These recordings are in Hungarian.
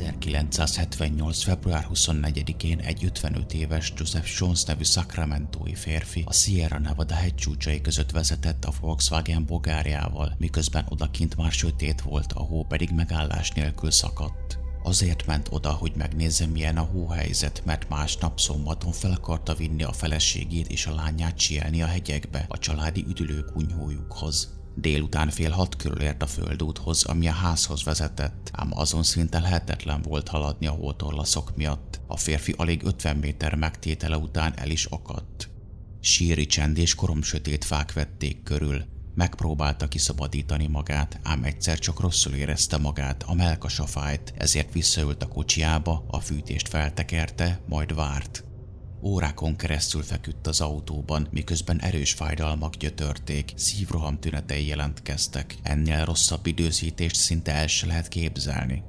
1978. február 24-én egy 55 éves Joseph Jones nevű szakramentói férfi a Sierra Nevada hegycsúcsai között vezetett a Volkswagen bogárjával, miközben odakint már sötét volt, a hó pedig megállás nélkül szakadt. Azért ment oda, hogy megnézze milyen a hóhelyzet, mert másnap szombaton fel akarta vinni a feleségét és a lányát sielni a hegyekbe, a családi üdülőkunyhójukhoz. Délután fél hat körül ért a földúthoz, ami a házhoz vezetett, ám azon szinte lehetetlen volt haladni a hótorlaszok miatt. A férfi alig 50 méter megtétele után el is akadt. Síri csend és koromsötét fák vették körül. Megpróbálta kiszabadítani magát, ám egyszer csak rosszul érezte magát, a melkasa fájt, ezért visszaült a kocsiába, a fűtést feltekerte, majd várt. Órákon keresztül feküdt az autóban, miközben erős fájdalmak gyötörték, szívroham tünetei jelentkeztek. Ennél rosszabb időzítést szinte el se lehet képzelni.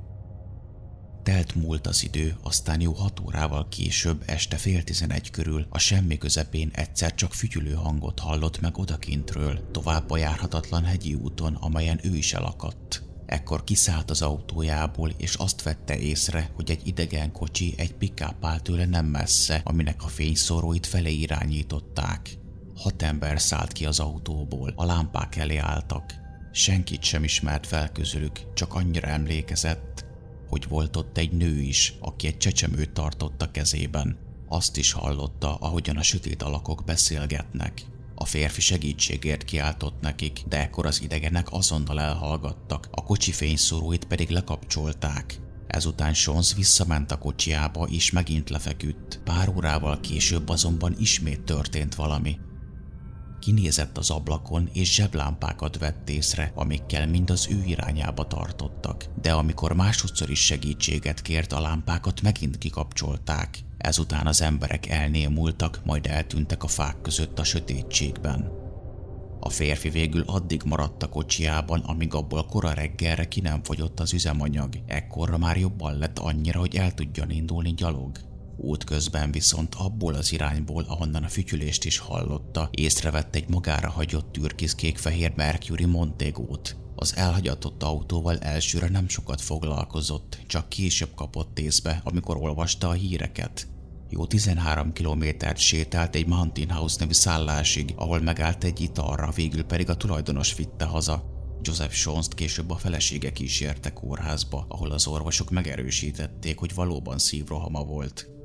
Telt múlt az idő, aztán jó hat órával később, este fél tizenegy körül, a semmi közepén egyszer csak fütyülő hangot hallott meg odakintről, tovább a járhatatlan hegyi úton, amelyen ő is elakadt. Ekkor kiszállt az autójából, és azt vette észre, hogy egy idegen kocsi egy pick áll tőle nem messze, aminek a fényszóróit felé irányították. Hat ember szállt ki az autóból, a lámpák elé álltak. Senkit sem ismert fel közülük, csak annyira emlékezett, hogy volt ott egy nő is, aki egy csecsemőt tartott a kezében. Azt is hallotta, ahogyan a sötét alakok beszélgetnek. A férfi segítségért kiáltott nekik, de ekkor az idegenek azonnal elhallgattak, a kocsi fényszóróit pedig lekapcsolták. Ezután Sons visszament a kocsiába és megint lefeküdt. Pár órával később azonban ismét történt valami. Kinézett az ablakon, és zseblámpákat vett észre, amikkel mind az ő irányába tartottak. De amikor másodszor is segítséget kért, a lámpákat megint kikapcsolták. Ezután az emberek elnémultak, majd eltűntek a fák között a sötétségben. A férfi végül addig maradt a kocsiában, amíg abból kora reggelre ki nem fogyott az üzemanyag. Ekkorra már jobban lett annyira, hogy el tudjon indulni gyalog. Útközben viszont abból az irányból, ahonnan a fütyülést is hallotta, észrevett egy magára hagyott türkiszkék-fehér Mercury Montegót. Az elhagyatott autóval elsőre nem sokat foglalkozott, csak később kapott észbe, amikor olvasta a híreket. Jó 13 kilométert sétált egy Mountain House nevű szállásig, ahol megállt egy italra, végül pedig a tulajdonos vitte haza. Joseph Shonst később a felesége kísérte kórházba, ahol az orvosok megerősítették, hogy valóban szívrohama volt.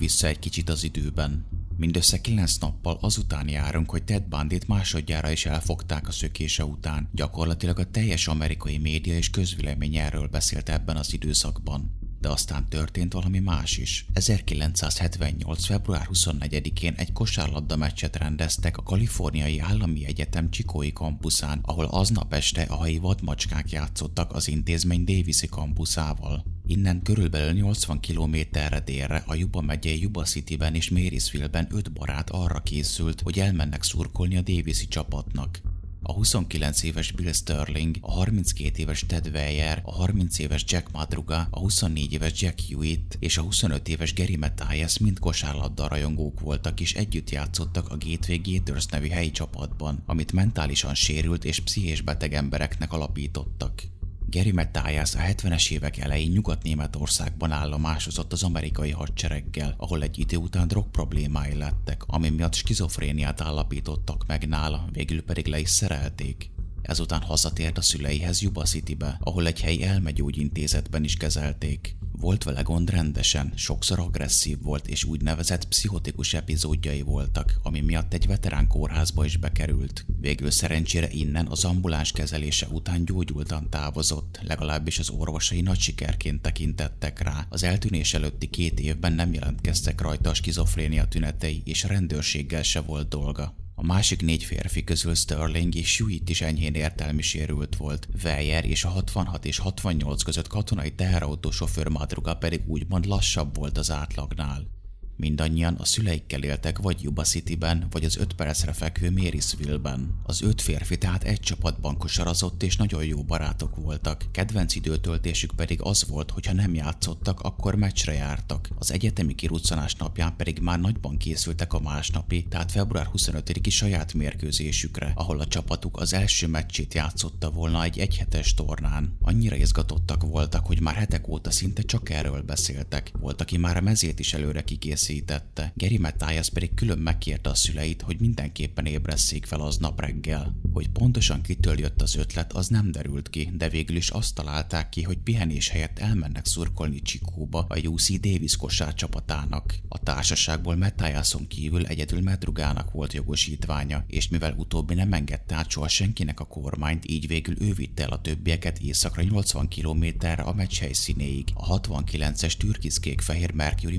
Vissza egy kicsit az időben. Mindössze kilenc nappal azután járunk, hogy Ted Bundit másodjára is elfogták a szökése után. Gyakorlatilag a teljes amerikai média és közvélemény erről beszélt ebben az időszakban. De aztán történt valami más is. 1978. február 24-én egy kosárlabda meccset rendeztek a Kaliforniai Állami Egyetem Csikói kampuszán, ahol aznap este a helyi vadmacskák játszottak az intézmény Davisi kampuszával. Innen körülbelül 80 kilométerre délre a Yuba megyei Yuba City-ben és Marysville-ben öt barát arra készült, hogy elmennek szurkolni a Davisi csapatnak. A 29 éves Bill Sterling, a 32 éves Ted Weyer, a 30 éves Jack Madruga, a 24 éves Jack Hewitt és a 25 éves Gary Mathias mind kosárlabda rajongók voltak és együtt játszottak a Gateway Gators nevű helyi csapatban, amit mentálisan sérült és pszichés beteg embereknek alapítottak. Gary Mathias a 70-es évek elején Nyugat-Németországban állomásozott az amerikai hadsereggel, ahol egy idő után drog problémái lettek, ami miatt skizofréniát állapítottak meg nála, végül pedig le is szerelték. Ezután hazatért a szüleihez Yuba Citybe, ahol egy helyi elmegyógyintézetben is kezelték. Volt vele gond rendesen, sokszor agresszív volt és úgynevezett pszichotikus epizódjai voltak, ami miatt egy veterán kórházba is bekerült. Végül szerencsére innen az ambuláns kezelése után gyógyultan távozott, legalábbis az orvosai nagy sikerként tekintettek rá. Az eltűnés előtti két évben nem jelentkeztek rajta a skizofrénia tünetei, és a rendőrséggel se volt dolga. A másik négy férfi közül Sterling és Hewitt is enyhén értelmi sérült volt. Weyer és a 66 és 68 között katonai teherautó sofőr Madruga pedig úgymond lassabb volt az átlagnál. Mindannyian a szüleikkel éltek vagy Yuba City-ben, vagy az öt percre fekvő Marysville-ben. Az öt férfi tehát egy csapatban kosarazott és nagyon jó barátok voltak. Kedvenc időtöltésük pedig az volt, hogy ha nem játszottak, akkor meccsre jártak. Az egyetemi kiruccanás napján pedig már nagyban készültek a másnapi, tehát február 25-i saját mérkőzésükre, ahol a csapatuk az első meccsét játszotta volna egy egyhetes tornán. Annyira izgatottak voltak, hogy már hetek óta szinte csak erről beszéltek. Volt, aki már a mezét is előre kikészítette. Geri Matthias pedig külön megkérte a szüleit, hogy mindenképpen ébresszék fel aznap reggel. Hogy pontosan kitől jött az ötlet, az nem derült ki, de végül is azt találták ki, hogy pihenés helyett elmennek szurkolni Csikóba a UC Davis kosár csapatának. A társaságból Matthiason kívül egyedül Medrugának volt jogosítványa, és mivel utóbbi nem engedte át soha senkinek a kormányt, így végül ő vitte el a többieket északra 80 kilométerre a meccs helyszínéig, a 69-es türkiszkék-fehér Mercury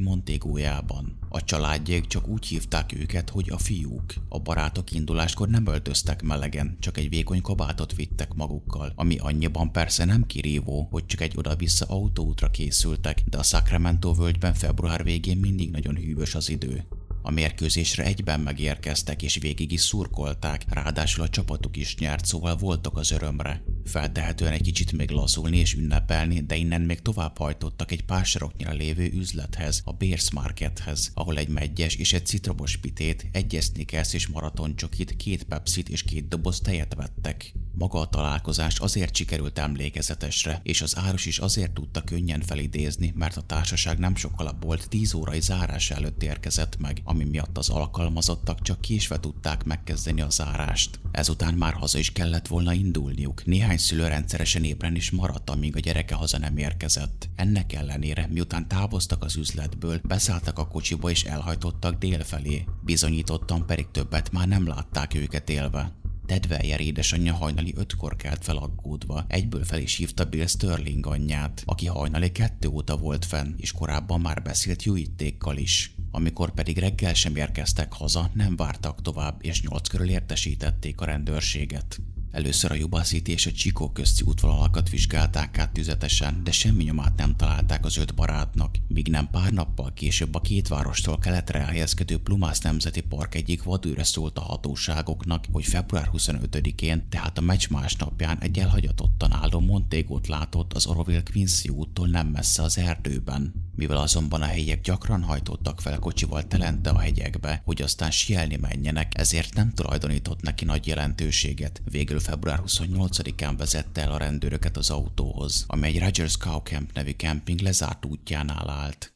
Montegójában. A családjék csak úgy hívták őket, hogy a fiúk. A barátok induláskor nem öltöztek melegen, csak egy vékony kabátot vittek magukkal, ami annyiban persze nem kirívó, hogy csak egy oda-vissza autóútra készültek, de a Sacramento völgyben február végén mindig nagyon hűvös az idő. A mérkőzésre egyben megérkeztek és végig is szurkolták, ráadásul a csapatuk is nyert, szóval voltak az örömre. Feltehetően egy kicsit még lazulni és ünnepelni, de innen még tovább hajtottak egy pár saroknyira lévő üzlethez, a Bears Markethez, ahol egy megyes és egy citromos pitét, egy esznikesz és maratoncsokit, két pepsit és két doboz tejet vettek. Maga a találkozás azért sikerült emlékezetesre, és az árus is azért tudta könnyen felidézni, mert a társaság nem sokkal a bolt 10 órai zárás előtt érkezett meg, ami miatt az alkalmazottak csak késve tudták megkezdeni a zárást. Ezután már haza is kellett volna indulniuk. Néhány szülő rendszeresen ébren is maradt, amíg a gyereke haza nem érkezett. Ennek ellenére, miután távoztak az üzletből, beszálltak a kocsiba és elhajtottak dél felé. Bizonyítottan pedig többet már nem látták őket élve. Ted Weyer édesanyja hajnali ötkor kelt fel aggódva. Egyből fel is hívta Bill Sterling anyját, aki hajnali kettő óta volt fenn, és korábban már beszélt Juittékkal is. Amikor pedig reggel sem érkeztek haza, nem vártak tovább, és nyolc körül értesítették a rendőrséget. Először a City és a Chico közti útvonalakat vizsgálták át tüzetesen, de semmi nyomát nem találták az öt barátnak, míg nem pár nappal később a két várostól keletre elhelyezkedő Plumász Nemzeti Park egyik vadőre szólt a hatóságoknak, hogy február 25-én, tehát a meccs másnapján egy elhagyatottan álló Montégót látott az Oroville Quincy úttól nem messze az erdőben. Mivel azonban a helyiek gyakran hajtottak fel kocsival telente a hegyekbe, hogy aztán sielni menjenek, ezért nem tulajdonított neki nagy jelentőséget. Végül február 28-án vezette el a rendőröket az autóhoz, ami egy Rogers Cow Camp nevű kemping lezárt útjánál állt.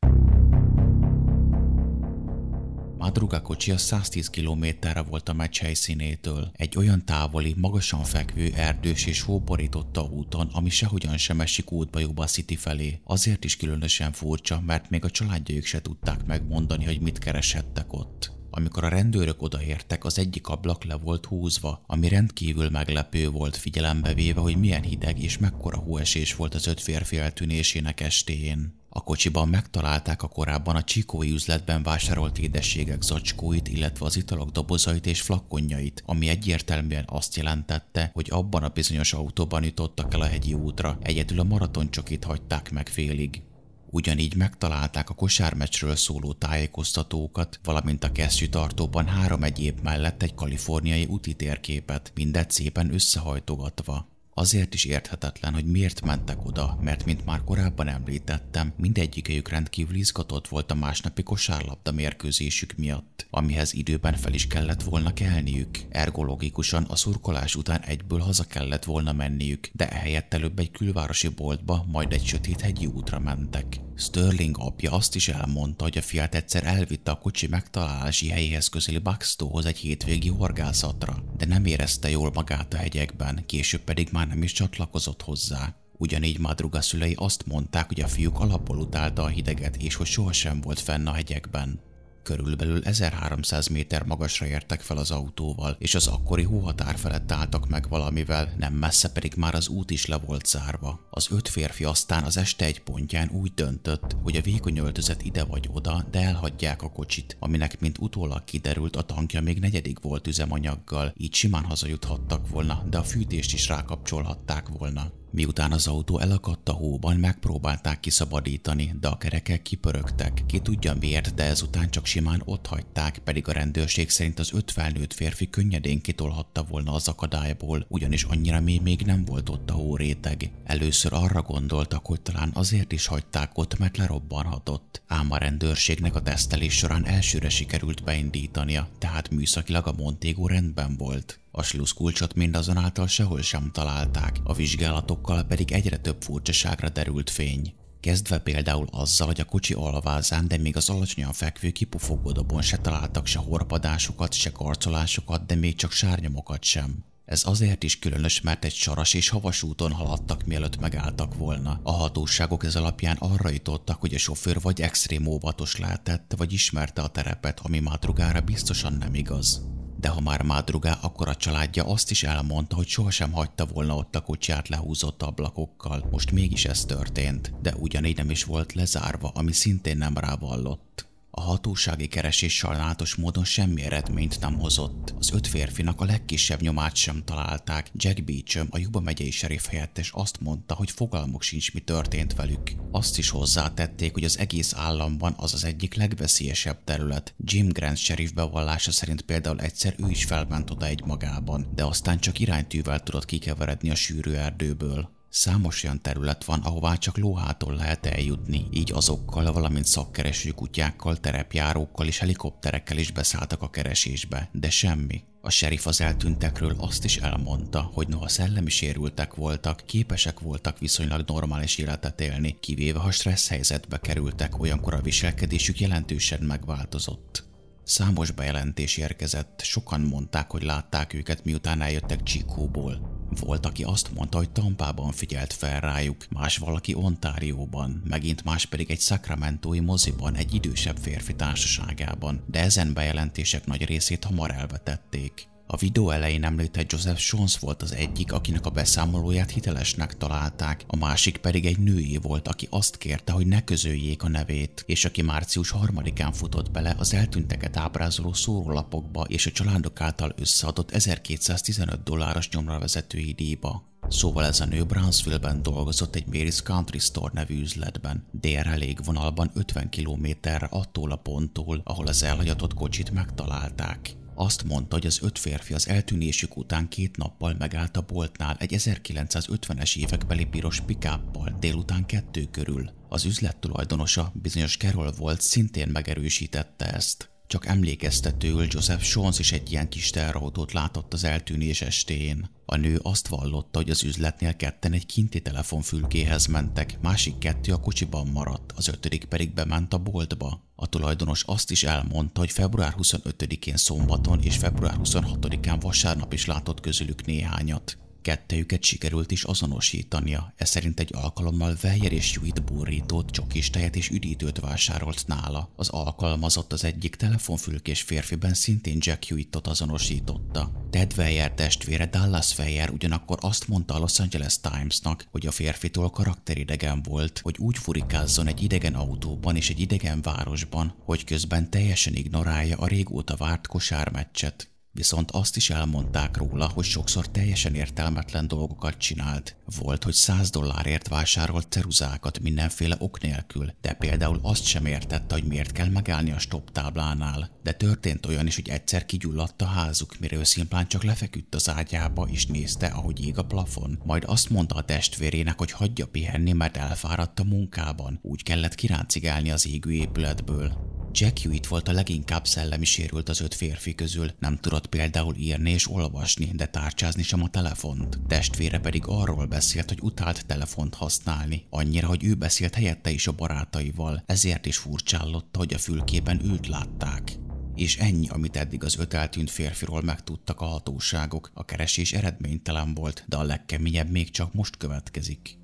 Madruga kocsia 110 kilométerre volt a meccs helyszínétől. Egy olyan távoli, magasan fekvő, erdős és hóborította úton, ami sehogyan sem esik útba Yuba City felé. Azért is különösen furcsa, mert még a családjaik se tudták megmondani, hogy mit kereshettek ott. Amikor a rendőrök odaértek, az egyik ablak le volt húzva, ami rendkívül meglepő volt figyelembe véve, hogy milyen hideg és mekkora hóesés volt az öt férfi eltűnésének estéjén. A kocsiban megtalálták a korábban a csíkói üzletben vásárolt édességek zacskóit, illetve az italok dobozait és flakkonjait, ami egyértelműen azt jelentette, hogy abban a bizonyos autóban jutottak el a hegyi útra, egyedül a maratoncsokit hagyták meg félig. Ugyanígy megtalálták a kosármecsről szóló tájékoztatókat, valamint a tartóban három egyéb mellett egy kaliforniai úti térképet, mindet szépen összehajtogatva. Azért is érthetetlen, hogy miért mentek oda, mert mint már korábban említettem, mindegyikőjük rendkívül izgatott volt a másnapi kosárlabda mérkőzésük miatt, amihez időben fel is kellett volna kelniük. Ergologikusan a szurkolás után egyből haza kellett volna menniük, de ehelyett előbb egy külvárosi boltba, majd egy sötét hegyi útra mentek. Sterling apja azt is elmondta, hogy a fiát egyszer elvitte a kocsi megtalálási helyéhez közeli Buxtóhoz egy hétvégi horgászatra, de nem érezte jól magát a hegyekben, később pedig már nem is csatlakozott hozzá. Ugyanígy Madruga szülei azt mondták, hogy a fiúk alapból utálta a hideget, és hogy sohasem volt fenn a hegyekben. Körülbelül 1300 méter magasra értek fel az autóval, és az akkori hóhatár felett álltak meg valamivel, nem messze pedig már az út is le volt zárva. Az öt férfi aztán az este egy pontján úgy döntött, hogy a vékony öltözet ide vagy oda, de elhagyják a kocsit, aminek mint utólag kiderült a tankja még negyedik volt üzemanyaggal, így simán hazajuthattak volna, de a fűtést is rákapcsolhatták volna. Miután az autó elakadt a hóban, megpróbálták kiszabadítani, de a kerekek kipörögtek. Ki tudja miért, de ezután csak simán ott hagyták, pedig a rendőrség szerint az öt felnőtt férfi könnyedén kitolhatta volna az akadályból, ugyanis annyira mély még nem volt ott a hóréteg. Először arra gondoltak, hogy talán azért is hagyták ott, mert lerobbanhatott. Ám a rendőrségnek a tesztelés során elsőre sikerült beindítania, tehát műszakilag a Montego rendben volt. A sluszkulcsot mindazonáltal sehol sem találták, a vizsgálatokkal pedig egyre több furcsaságra derült fény. Kezdve például azzal, hogy a kocsi alvázán, de még az alacsonyan fekvő kipufogódobon se találtak se horpadásokat, se karcolásokat, de még csak sárnyomokat sem. Ez azért is különös, mert egy saras és havas úton haladtak, mielőtt megálltak volna. A hatóságok ez alapján arra jutottak, hogy a sofőr vagy extrém óvatos lehetett, vagy ismerte a terepet, ami Mádrugára biztosan nem igaz. De ha már Mádrugá, akkor a családja azt is elmondta, hogy sohasem hagyta volna ott a kocsiját lehúzott ablakokkal. Most mégis ez történt, de ugyanígy nem is volt lezárva, ami szintén nem rávallott. A hatósági keresés sajnálatos módon semmi eredményt nem hozott. Az öt férfinak a legkisebb nyomát sem találták. Jack Beecham, a Juba megyei serif helyettes azt mondta, hogy fogalmuk sincs, mi történt velük. Azt is hozzátették, hogy az egész államban az az egyik legveszélyesebb terület. Jim Grant serif bevallása szerint például egyszer ő is felment oda egy magában, de aztán csak iránytűvel tudott kikeveredni a sűrű erdőből. Számos olyan terület van, ahová csak lóhától lehet eljutni, így azokkal, valamint szakkereső kutyákkal, terepjárókkal és helikopterekkel is beszálltak a keresésbe, de semmi. A sheriff az eltűntekről azt is elmondta, hogy noha szellemi sérültek voltak, képesek voltak viszonylag normális életet élni, kivéve ha stressz helyzetbe kerültek, olyankor a viselkedésük jelentősen megváltozott. Számos bejelentés érkezett, sokan mondták, hogy látták őket, miután eljöttek Csikóból. Volt, aki azt mondta, hogy Tampában figyelt fel rájuk, más valaki Ontárióban, megint más pedig egy Sacramento-i moziban, egy idősebb férfi társaságában, de ezen bejelentések nagy részét hamar elvetették. A videó elején említett Joseph Jones volt az egyik, akinek a beszámolóját hitelesnek találták, a másik pedig egy női volt, aki azt kérte, hogy ne közöljék a nevét, és aki március harmadikán futott bele az eltűnteket ábrázoló szórólapokba és a családok által összeadott 1215 dolláros nyomra vezetői díjba. Szóval ez a nő Brownsville-ben dolgozott egy Mary's Country Store nevű üzletben, délre légvonalban 50 kilométerre attól a ponttól, ahol az elhagyatott kocsit megtalálták. Azt mondta, hogy az öt férfi az eltűnésük után két nappal megállt a boltnál egy 1950-es évekbeli piros pikáppal délután kettő körül. Az üzlet tulajdonosa, bizonyos Carol volt, szintén megerősítette ezt. Csak emlékeztetőül Joseph Jones is egy ilyen kis terrautót látott az eltűnés estén. A nő azt vallotta, hogy az üzletnél ketten egy kinti telefonfülkéhez mentek, másik kettő a kocsiban maradt, az ötödik pedig bement a boltba. A tulajdonos azt is elmondta, hogy február 25-én szombaton és február 26-án vasárnap is látott közülük néhányat. Kettejüket sikerült is azonosítania, ez szerint egy alkalommal Weyer és Judith burrítót, csokis tejet és üdítőt vásárolt nála. Az alkalmazott az egyik telefonfülkés férfiben szintén Jack Hewittot azonosította. Ted Weyer testvére Dallas Weyer ugyanakkor azt mondta a Los Angeles Timesnak, hogy a férfitől karakteridegen volt, hogy úgy furikázzon egy idegen autóban és egy idegen városban, hogy közben teljesen ignorálja a régóta várt kosármeccset. Viszont azt is elmondták róla, hogy sokszor teljesen értelmetlen dolgokat csinált. Volt, hogy 100 dollárért vásárolt ceruzákat mindenféle ok nélkül, de például azt sem értette, hogy miért kell megállni a stop táblánál. De történt olyan is, hogy egyszer kigyulladt a házuk, miről szimplán csak lefeküdt az ágyába és nézte, ahogy ég a plafon. Majd azt mondta a testvérének, hogy hagyja pihenni, mert elfáradt a munkában. Úgy kellett kiráncigálni az égő épületből. Jack Hewitt volt a leginkább szellemi sérült az öt férfi közül, nem tudott például írni és olvasni, de tárcsázni sem a telefont. Testvére pedig arról beszélt, hogy utált telefont használni, annyira, hogy ő beszélt helyette is a barátaival, ezért is furcsállotta, hogy a fülkében őt látták. És ennyi, amit eddig az öt eltűnt férfiról megtudtak a hatóságok. A keresés eredménytelen volt, de a legkeményebb még csak most következik.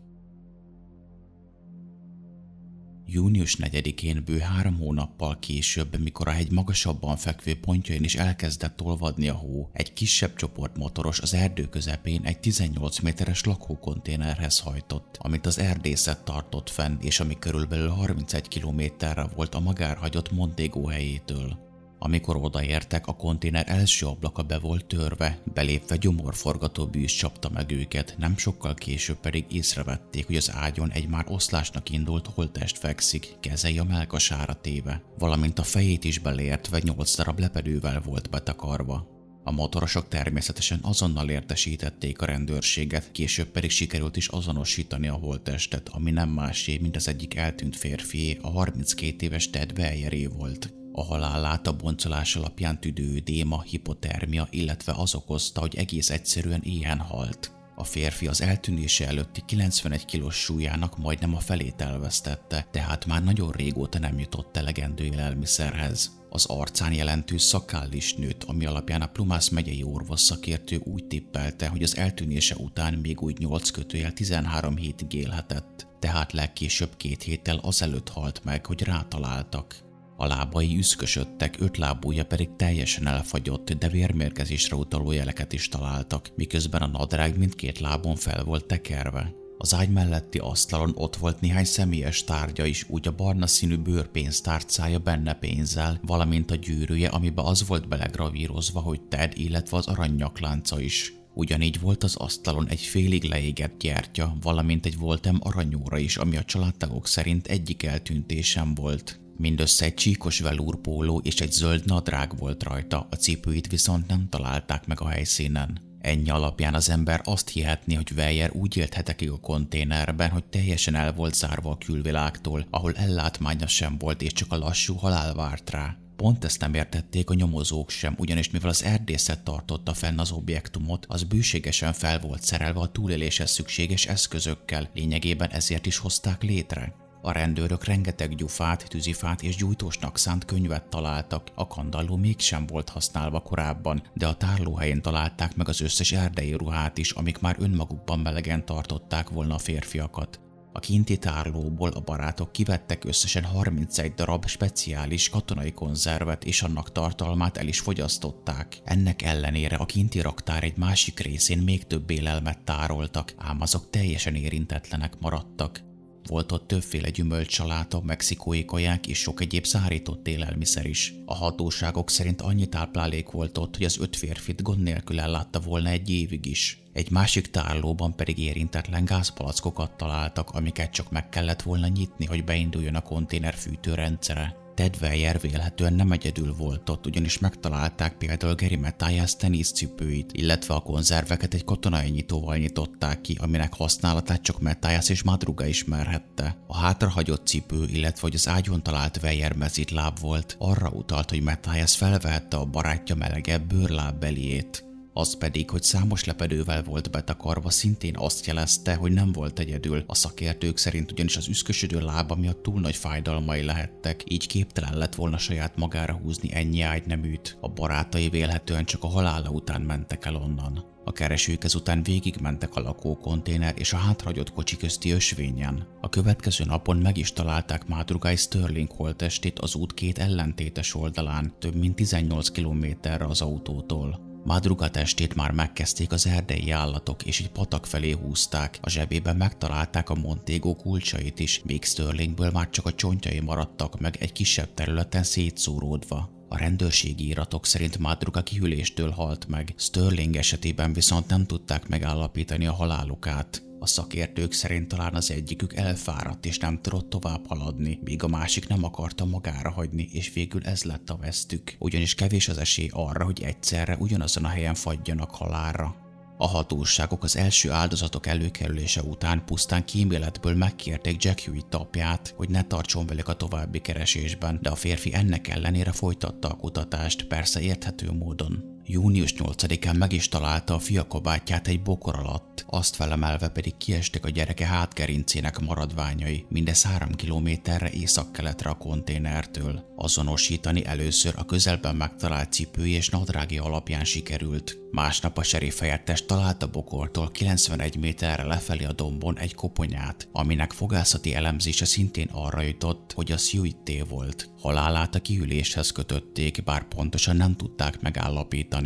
Június 4-én bő három hónappal később, mikor a hegy magasabban fekvő pontjain is elkezdett olvadni a hó, egy kisebb csoport motoros az erdő közepén egy 18 méteres lakókonténerhez hajtott, amit az erdészet tartott fenn, és ami körülbelül 31 kilométerre volt a magárhagyott Montego helyétől. Amikor odaértek, a konténer első ablaka be volt törve, belépve gyomorforgató bűz csapta meg őket, nem sokkal később pedig észrevették, hogy az ágyon egy már oszlásnak indult holtest fekszik, kezei a melkasára téve, valamint a fejét is beleértve nyolc darab lepedővel volt betakarva. A motorosok természetesen azonnal értesítették a rendőrséget, később pedig sikerült is azonosítani a holttestet, ami nem másé, mint az egyik eltűnt férfié, a 32 éves Ted Bellyeré volt. A halálát a boncolás alapján tüdő, déma, hipotermia, illetve az okozta, hogy egész egyszerűen ilyen halt. A férfi az eltűnése előtti 91 kilós súlyának majdnem a felét elvesztette, tehát már nagyon régóta nem jutott elegendő élelmiszerhez. Az arcán jelentő szakáll is nőtt, ami alapján a Plumász megyei orvos szakértő úgy tippelte, hogy az eltűnése után még úgy 8 kötőjel 13 hétig élhetett, tehát legkésőbb két héttel azelőtt halt meg, hogy rátaláltak. A lábai üszkösödtek, öt lábúja pedig teljesen elfagyott, de vérmérkezésre utaló jeleket is találtak, miközben a nadrág mindkét lábon fel volt tekerve. Az ágy melletti asztalon ott volt néhány személyes tárgya is, úgy a barna színű bőrpénztárcája benne pénzzel, valamint a gyűrűje, amiben az volt belegravírozva, hogy Ted, illetve az aranyaklánca is. Ugyanígy volt az asztalon egy félig leégett gyertya, valamint egy voltem aranyóra is, ami a családtagok szerint egyik eltűntésem volt. Mindössze egy csíkos velúrpóló és egy zöld nadrág volt rajta, a cipőit viszont nem találták meg a helyszínen. Ennyi alapján az ember azt hihetné, hogy Weyer úgy élt hetekig a konténerben, hogy teljesen el volt zárva a külvilágtól, ahol ellátmánya sem volt és csak a lassú halál várt rá. Pont ezt nem értették a nyomozók sem, ugyanis mivel az erdészet tartotta fenn az objektumot, az bűségesen fel volt szerelve a túléléshez szükséges eszközökkel, lényegében ezért is hozták létre. A rendőrök rengeteg gyufát, tűzifát és gyújtósnak szánt könyvet találtak, a kandalló mégsem volt használva korábban, de a tárlóhelyén találták meg az összes erdei ruhát is, amik már önmagukban melegen tartották volna a férfiakat. A kinti tárlóból a barátok kivettek összesen 31 darab speciális katonai konzervet, és annak tartalmát el is fogyasztották. Ennek ellenére a kinti raktár egy másik részén még több élelmet tároltak, ám azok teljesen érintetlenek maradtak. Volt ott többféle gyümölcsaláta, mexikói kaják és sok egyéb szárított élelmiszer is. A hatóságok szerint annyi táplálék volt ott, hogy az öt férfit gond nélkül ellátta volna egy évig is. Egy másik tárlóban pedig érintetlen gázpalackokat találtak, amiket csak meg kellett volna nyitni, hogy beinduljon a konténer fűtőrendszere. Ted Weyer vélhetően nem egyedül volt ott, ugyanis megtalálták például Gary Matthias teniszcipőit, illetve a konzerveket egy katonai nyitóval nyitották ki, aminek használatát csak Matthias és Madruga ismerhette. A hátrahagyott cipő, illetve hogy az ágyon talált Weyer láb volt, arra utalt, hogy Matthias felvehette a barátja melegebb bőrlábbeliét. Az pedig, hogy számos lepedővel volt betakarva, szintén azt jelezte, hogy nem volt egyedül. A szakértők szerint ugyanis az üszkösödő lába miatt túl nagy fájdalmai lehettek, így képtelen lett volna saját magára húzni ennyi ágyneműt. A barátai vélhetően csak a halála után mentek el onnan. A keresők ezután végigmentek a lakókonténer és a hátrahagyott kocsi közti ösvényen. A következő napon meg is találták Mádrugály Sterling holtestét az út két ellentétes oldalán, több mint 18 kilométerre az autótól. Madruga testét már megkezdték az erdei állatok, és egy patak felé húzták. A zsebében megtalálták a Montego kulcsait is, míg Sterlingből már csak a csontjai maradtak meg egy kisebb területen szétszóródva. A rendőrségi iratok szerint Madruga kihűléstől halt meg, Sterling esetében viszont nem tudták megállapítani a halálukát. A szakértők szerint talán az egyikük elfáradt és nem tudott tovább haladni, míg a másik nem akarta magára hagyni, és végül ez lett a vesztük. Ugyanis kevés az esély arra, hogy egyszerre ugyanazon a helyen fagyjanak halálra. A hatóságok az első áldozatok előkerülése után pusztán kíméletből megkérték Jack Hewitt apját, hogy ne tartson velük a további keresésben, de a férfi ennek ellenére folytatta a kutatást, persze érthető módon. Június 8-án meg is találta a fia kabátját egy bokor alatt, azt felemelve pedig kiestek a gyereke hátgerincének maradványai, mindez három kilométerre északkeletre a konténertől. Azonosítani először a közelben megtalált cipői és nadrági alapján sikerült. Másnap a serif helyettes találta bokortól 91 méterre lefelé a dombon egy koponyát, aminek fogászati elemzése szintén arra jutott, hogy a Sjuitté volt. Halálát a kiüléshez kötötték, bár pontosan nem tudták megállapítani.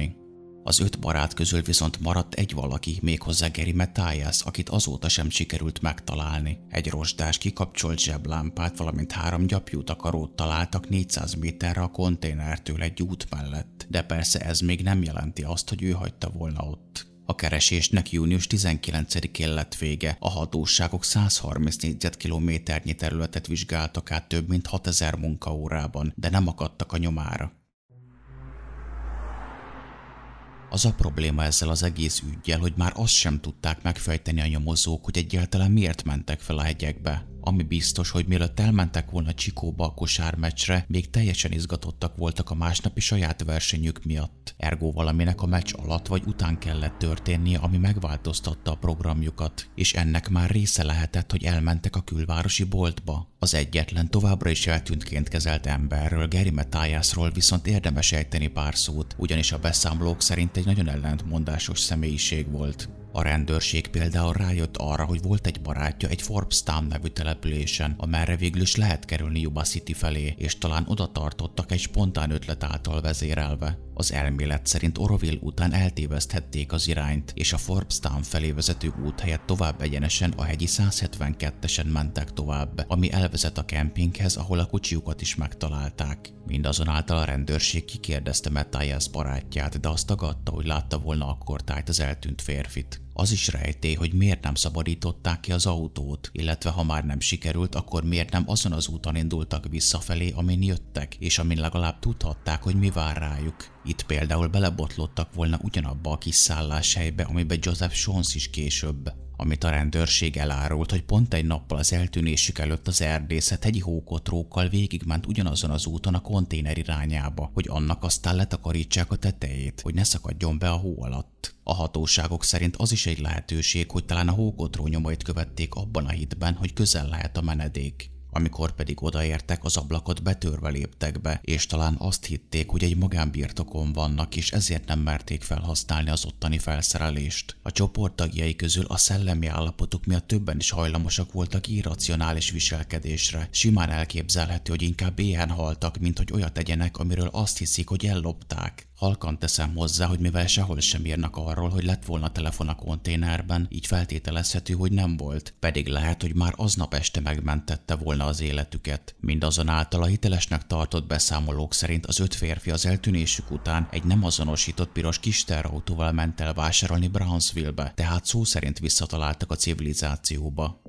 Az öt barát közül viszont maradt egy valaki, méghozzá Geri Matthias, akit azóta sem sikerült megtalálni. Egy rozsdás kikapcsolt zseblámpát, valamint három gyapjú takarót találtak 400 méterre a konténertől egy út mellett, de persze ez még nem jelenti azt, hogy ő hagyta volna ott. A keresésnek június 19-én lett vége. A hatóságok 130 négyzetkilométernyi területet vizsgáltak át több mint 6000 munkaórában, de nem akadtak a nyomára. Az a probléma ezzel az egész ügyjel, hogy már azt sem tudták megfejteni a nyomozók, hogy egyáltalán miért mentek fel a hegyekbe. Ami biztos, hogy mielőtt elmentek volna Csikóba a kosármeccsre, még teljesen izgatottak voltak a másnapi saját versenyük miatt. Ergo valaminek a meccs alatt vagy után kellett történnie, ami megváltoztatta a programjukat, és ennek már része lehetett, hogy elmentek a külvárosi boltba. Az egyetlen továbbra is eltűntként kezelt emberről, Gary Matthiasról viszont érdemes ejteni pár szót, ugyanis a beszámolók szerint egy nagyon ellentmondásos személyiség volt. A rendőrség például rájött arra, hogy volt egy barátja egy Forbes-Town nevű településen, amerre végül is lehet kerülni Yuba City felé, és talán oda tartottak egy spontán ötlet által vezérelve. Az elmélet szerint Oroville után eltéveszthették az irányt, és a Forbes-Town felé vezető út helyett tovább egyenesen a hegyi 172-esen mentek tovább, ami elvezet a kempinghez, ahol a kocsiukat is megtalálták. Mindazonáltal a rendőrség kikérdezte Matthias barátját, de azt tagadta, hogy látta volna akkor tájt az eltűnt férfit. Az is rejté, hogy miért nem szabadították ki az autót, illetve ha már nem sikerült, akkor miért nem azon az úton indultak visszafelé, amin jöttek, és amin legalább tudhatták, hogy mi vár rájuk. Itt például belebotlottak volna ugyanabba a kis szálláshelybe, amiben Joseph Jones is később amit a rendőrség elárult, hogy pont egy nappal az eltűnésük előtt az erdészet hegyi hókotrókkal végigment ugyanazon az úton a konténer irányába, hogy annak aztán letakarítsák a tetejét, hogy ne szakadjon be a hó alatt. A hatóságok szerint az is egy lehetőség, hogy talán a hókotró nyomait követték abban a hitben, hogy közel lehet a menedék. Amikor pedig odaértek, az ablakot betörve léptek be, és talán azt hitték, hogy egy magánbirtokon vannak, és ezért nem merték felhasználni az ottani felszerelést. A csoport tagjai közül a szellemi állapotuk miatt többen is hajlamosak voltak irracionális viselkedésre. Simán elképzelhető, hogy inkább éhen haltak, mint hogy olyat tegyenek, amiről azt hiszik, hogy ellopták. Halkan teszem hozzá, hogy mivel sehol sem írnak arról, hogy lett volna telefon a konténerben, így feltételezhető, hogy nem volt, pedig lehet, hogy már aznap este megmentette volna az életüket. Mindazonáltal a hitelesnek tartott beszámolók szerint az öt férfi az eltűnésük után egy nem azonosított piros kis terautóval ment el vásárolni Brownsville-be, tehát szó szerint visszataláltak a civilizációba.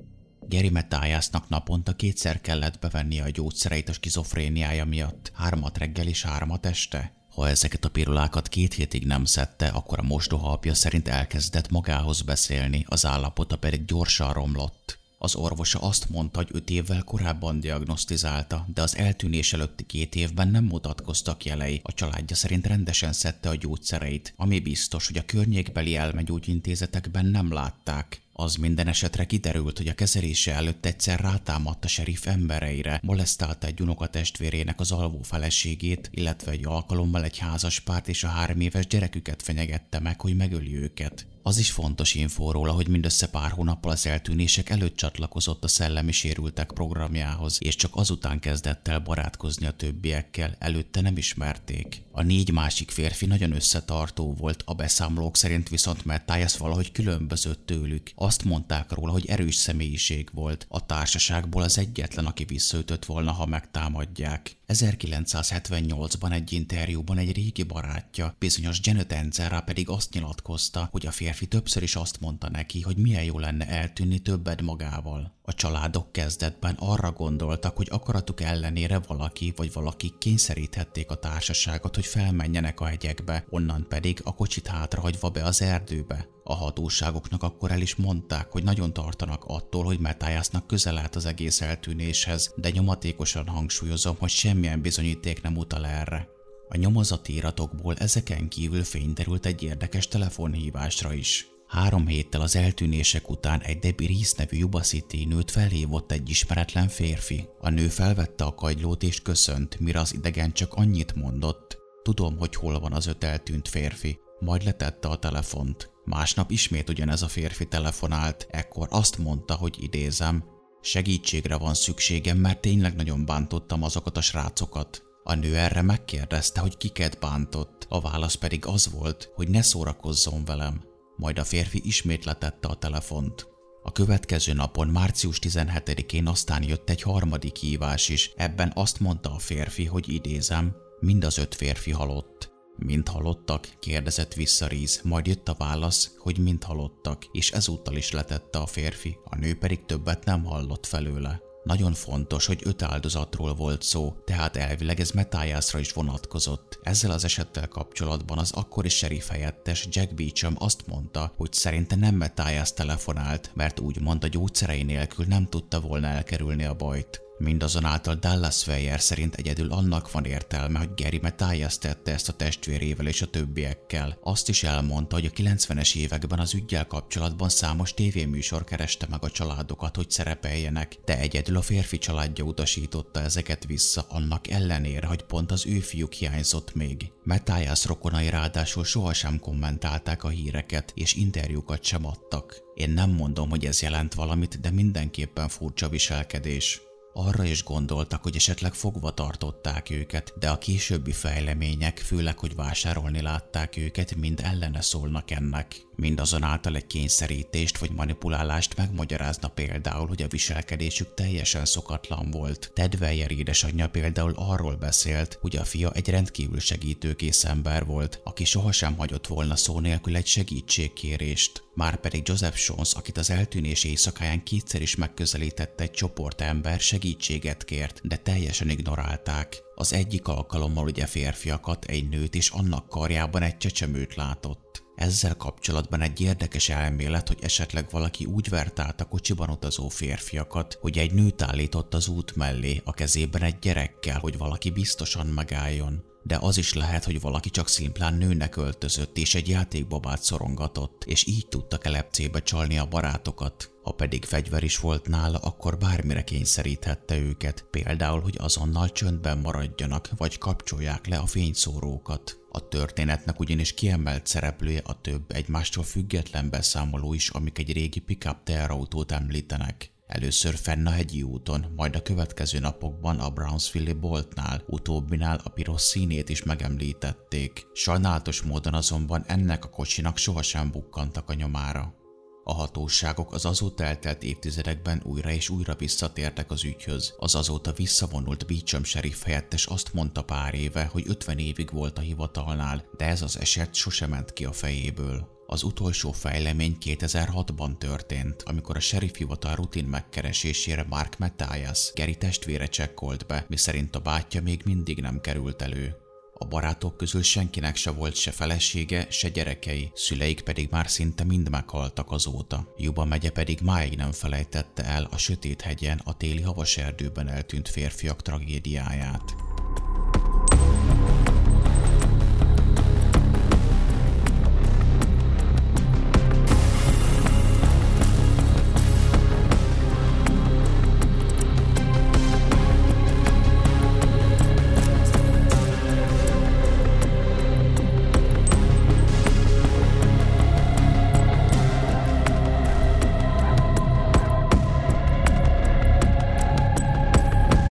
Geri Matthiasnak naponta kétszer kellett bevennie a gyógyszereit a skizofréniája miatt, hármat reggel és hármat este. Ha ezeket a pirulákat két hétig nem szedte, akkor a mostoha apja szerint elkezdett magához beszélni, az állapota pedig gyorsan romlott. Az orvosa azt mondta, hogy öt évvel korábban diagnosztizálta, de az eltűnés előtti két évben nem mutatkoztak jelei. A családja szerint rendesen szedte a gyógyszereit, ami biztos, hogy a környékbeli elmegyógyintézetekben nem látták. Az minden esetre kiderült, hogy a kezelése előtt egyszer rátámadt a serif embereire, molesztálta egy unokatestvérének az alvó feleségét, illetve egy alkalommal egy házaspárt és a három éves gyereküket fenyegette meg, hogy megöli őket. Az is fontos infó róla, hogy mindössze pár hónappal az eltűnések előtt csatlakozott a szellemi sérültek programjához, és csak azután kezdett el barátkozni a többiekkel, előtte nem ismerték. A négy másik férfi nagyon összetartó volt, a beszámolók szerint viszont Matthias valahogy különbözött tőlük. Azt mondták róla, hogy erős személyiség volt, a társaságból az egyetlen, aki visszaütött volna, ha megtámadják. 1978-ban egy interjúban egy régi barátja, bizonyos Janet Enzera pedig azt nyilatkozta, hogy a férfi többször is azt mondta neki, hogy milyen jó lenne eltűnni többed magával. A családok kezdetben arra gondoltak, hogy akaratuk ellenére valaki vagy valaki kényszeríthették a társaságot, hogy felmenjenek a hegyekbe, onnan pedig a kocsit hátrahagyva be az erdőbe. A hatóságoknak akkor el is mondták, hogy nagyon tartanak attól, hogy Matthiasnak közel állt az egész eltűnéshez, de nyomatékosan hangsúlyozom, hogy semmilyen bizonyíték nem utal erre. A nyomozati iratokból ezeken kívül fényderült egy érdekes telefonhívásra is. Három héttel az eltűnések után egy Debbie Reese nevű Yuba City nőt felhívott egy ismeretlen férfi. A nő felvette a kagylót és köszönt, mire az idegen csak annyit mondott. Tudom, hogy hol van az öt eltűnt férfi. Majd letette a telefont. Másnap ismét ugyanez a férfi telefonált, ekkor azt mondta, hogy idézem, segítségre van szükségem, mert tényleg nagyon bántottam azokat a srácokat. A nő erre megkérdezte, hogy kiket bántott. a válasz pedig az volt, hogy ne szórakozzon velem. Majd a férfi ismét letette a telefont. A következő napon, március 17-én aztán jött egy harmadik hívás is, ebben azt mondta a férfi, hogy idézem, mind az öt férfi halott. Mind halottak? kérdezett vissza Ríz, majd jött a válasz, hogy mind halottak, és ezúttal is letette a férfi, a nő pedig többet nem hallott felőle. Nagyon fontos, hogy öt áldozatról volt szó, tehát elvileg ez Metájászra is vonatkozott. Ezzel az esettel kapcsolatban az akkori sheriff helyettes Jack Beecham azt mondta, hogy szerinte nem Metájász telefonált, mert úgymond a gyógyszerei nélkül nem tudta volna elkerülni a bajt. Mindazonáltal Dallas Weyer szerint egyedül annak van értelme, hogy Gary Matthias tette ezt a testvérével és a többiekkel. Azt is elmondta, hogy a 90-es években az ügyjel kapcsolatban számos tévéműsor kereste meg a családokat, hogy szerepeljenek, de egyedül a férfi családja utasította ezeket vissza, annak ellenére, hogy pont az ő fiúk hiányzott még. Matthias rokonai ráadásul sohasem kommentálták a híreket, és interjúkat sem adtak. Én nem mondom, hogy ez jelent valamit, de mindenképpen furcsa viselkedés. Arra is gondoltak, hogy esetleg fogva tartották őket, de a későbbi fejlemények, főleg, hogy vásárolni látták őket, mind ellene szólnak ennek. Mindazonáltal egy kényszerítést vagy manipulálást megmagyarázna például, hogy a viselkedésük teljesen szokatlan volt. Ted Weyer édesanyja például arról beszélt, hogy a fia egy rendkívül segítőkész ember volt, aki sohasem hagyott volna szó nélkül egy segítségkérést. Márpedig Joseph Jones, akit az eltűnés éjszakáján kétszer is megközelített egy csoport ember, segítséget kért, de teljesen ignorálták. Az egyik alkalommal ugye férfiakat, egy nőt és annak karjában egy csecsemőt látott. Ezzel kapcsolatban egy érdekes elmélet, hogy esetleg valaki úgy vert át a kocsiban utazó férfiakat, hogy egy nőt állított az út mellé, a kezében egy gyerekkel, hogy valaki biztosan megálljon. De az is lehet, hogy valaki csak szimplán nőnek öltözött és egy játékbabát szorongatott, és így tudta kelepcébe csalni a barátokat. Ha pedig fegyver is volt nála, akkor bármire kényszeríthette őket, például, hogy azonnal csöndben maradjanak, vagy kapcsolják le a fényszórókat. A történetnek ugyanis kiemelt szereplője a több egymástól független beszámoló is, amik egy régi pickup teherautót említenek. Először fenn a hegyi úton, majd a következő napokban a Brownsville boltnál, utóbbinál a piros színét is megemlítették. Sajnálatos módon azonban ennek a kocsinak sohasem bukkantak a nyomára. A hatóságok az azóta eltelt évtizedekben újra és újra visszatértek az ügyhöz. Az azóta visszavonult Beecham sheriff helyettes azt mondta pár éve, hogy 50 évig volt a hivatalnál, de ez az eset sosem ment ki a fejéből. Az utolsó fejlemény 2006-ban történt, amikor a sheriff hivatal rutin megkeresésére Mark Matthias, Gary testvére csekkolt be, miszerint a bátyja még mindig nem került elő. A barátok közül senkinek se volt se felesége, se gyerekei, szüleik pedig már szinte mind meghaltak azóta. Juba megye pedig máig nem felejtette el a sötét hegyen a téli havaserdőben eltűnt férfiak tragédiáját.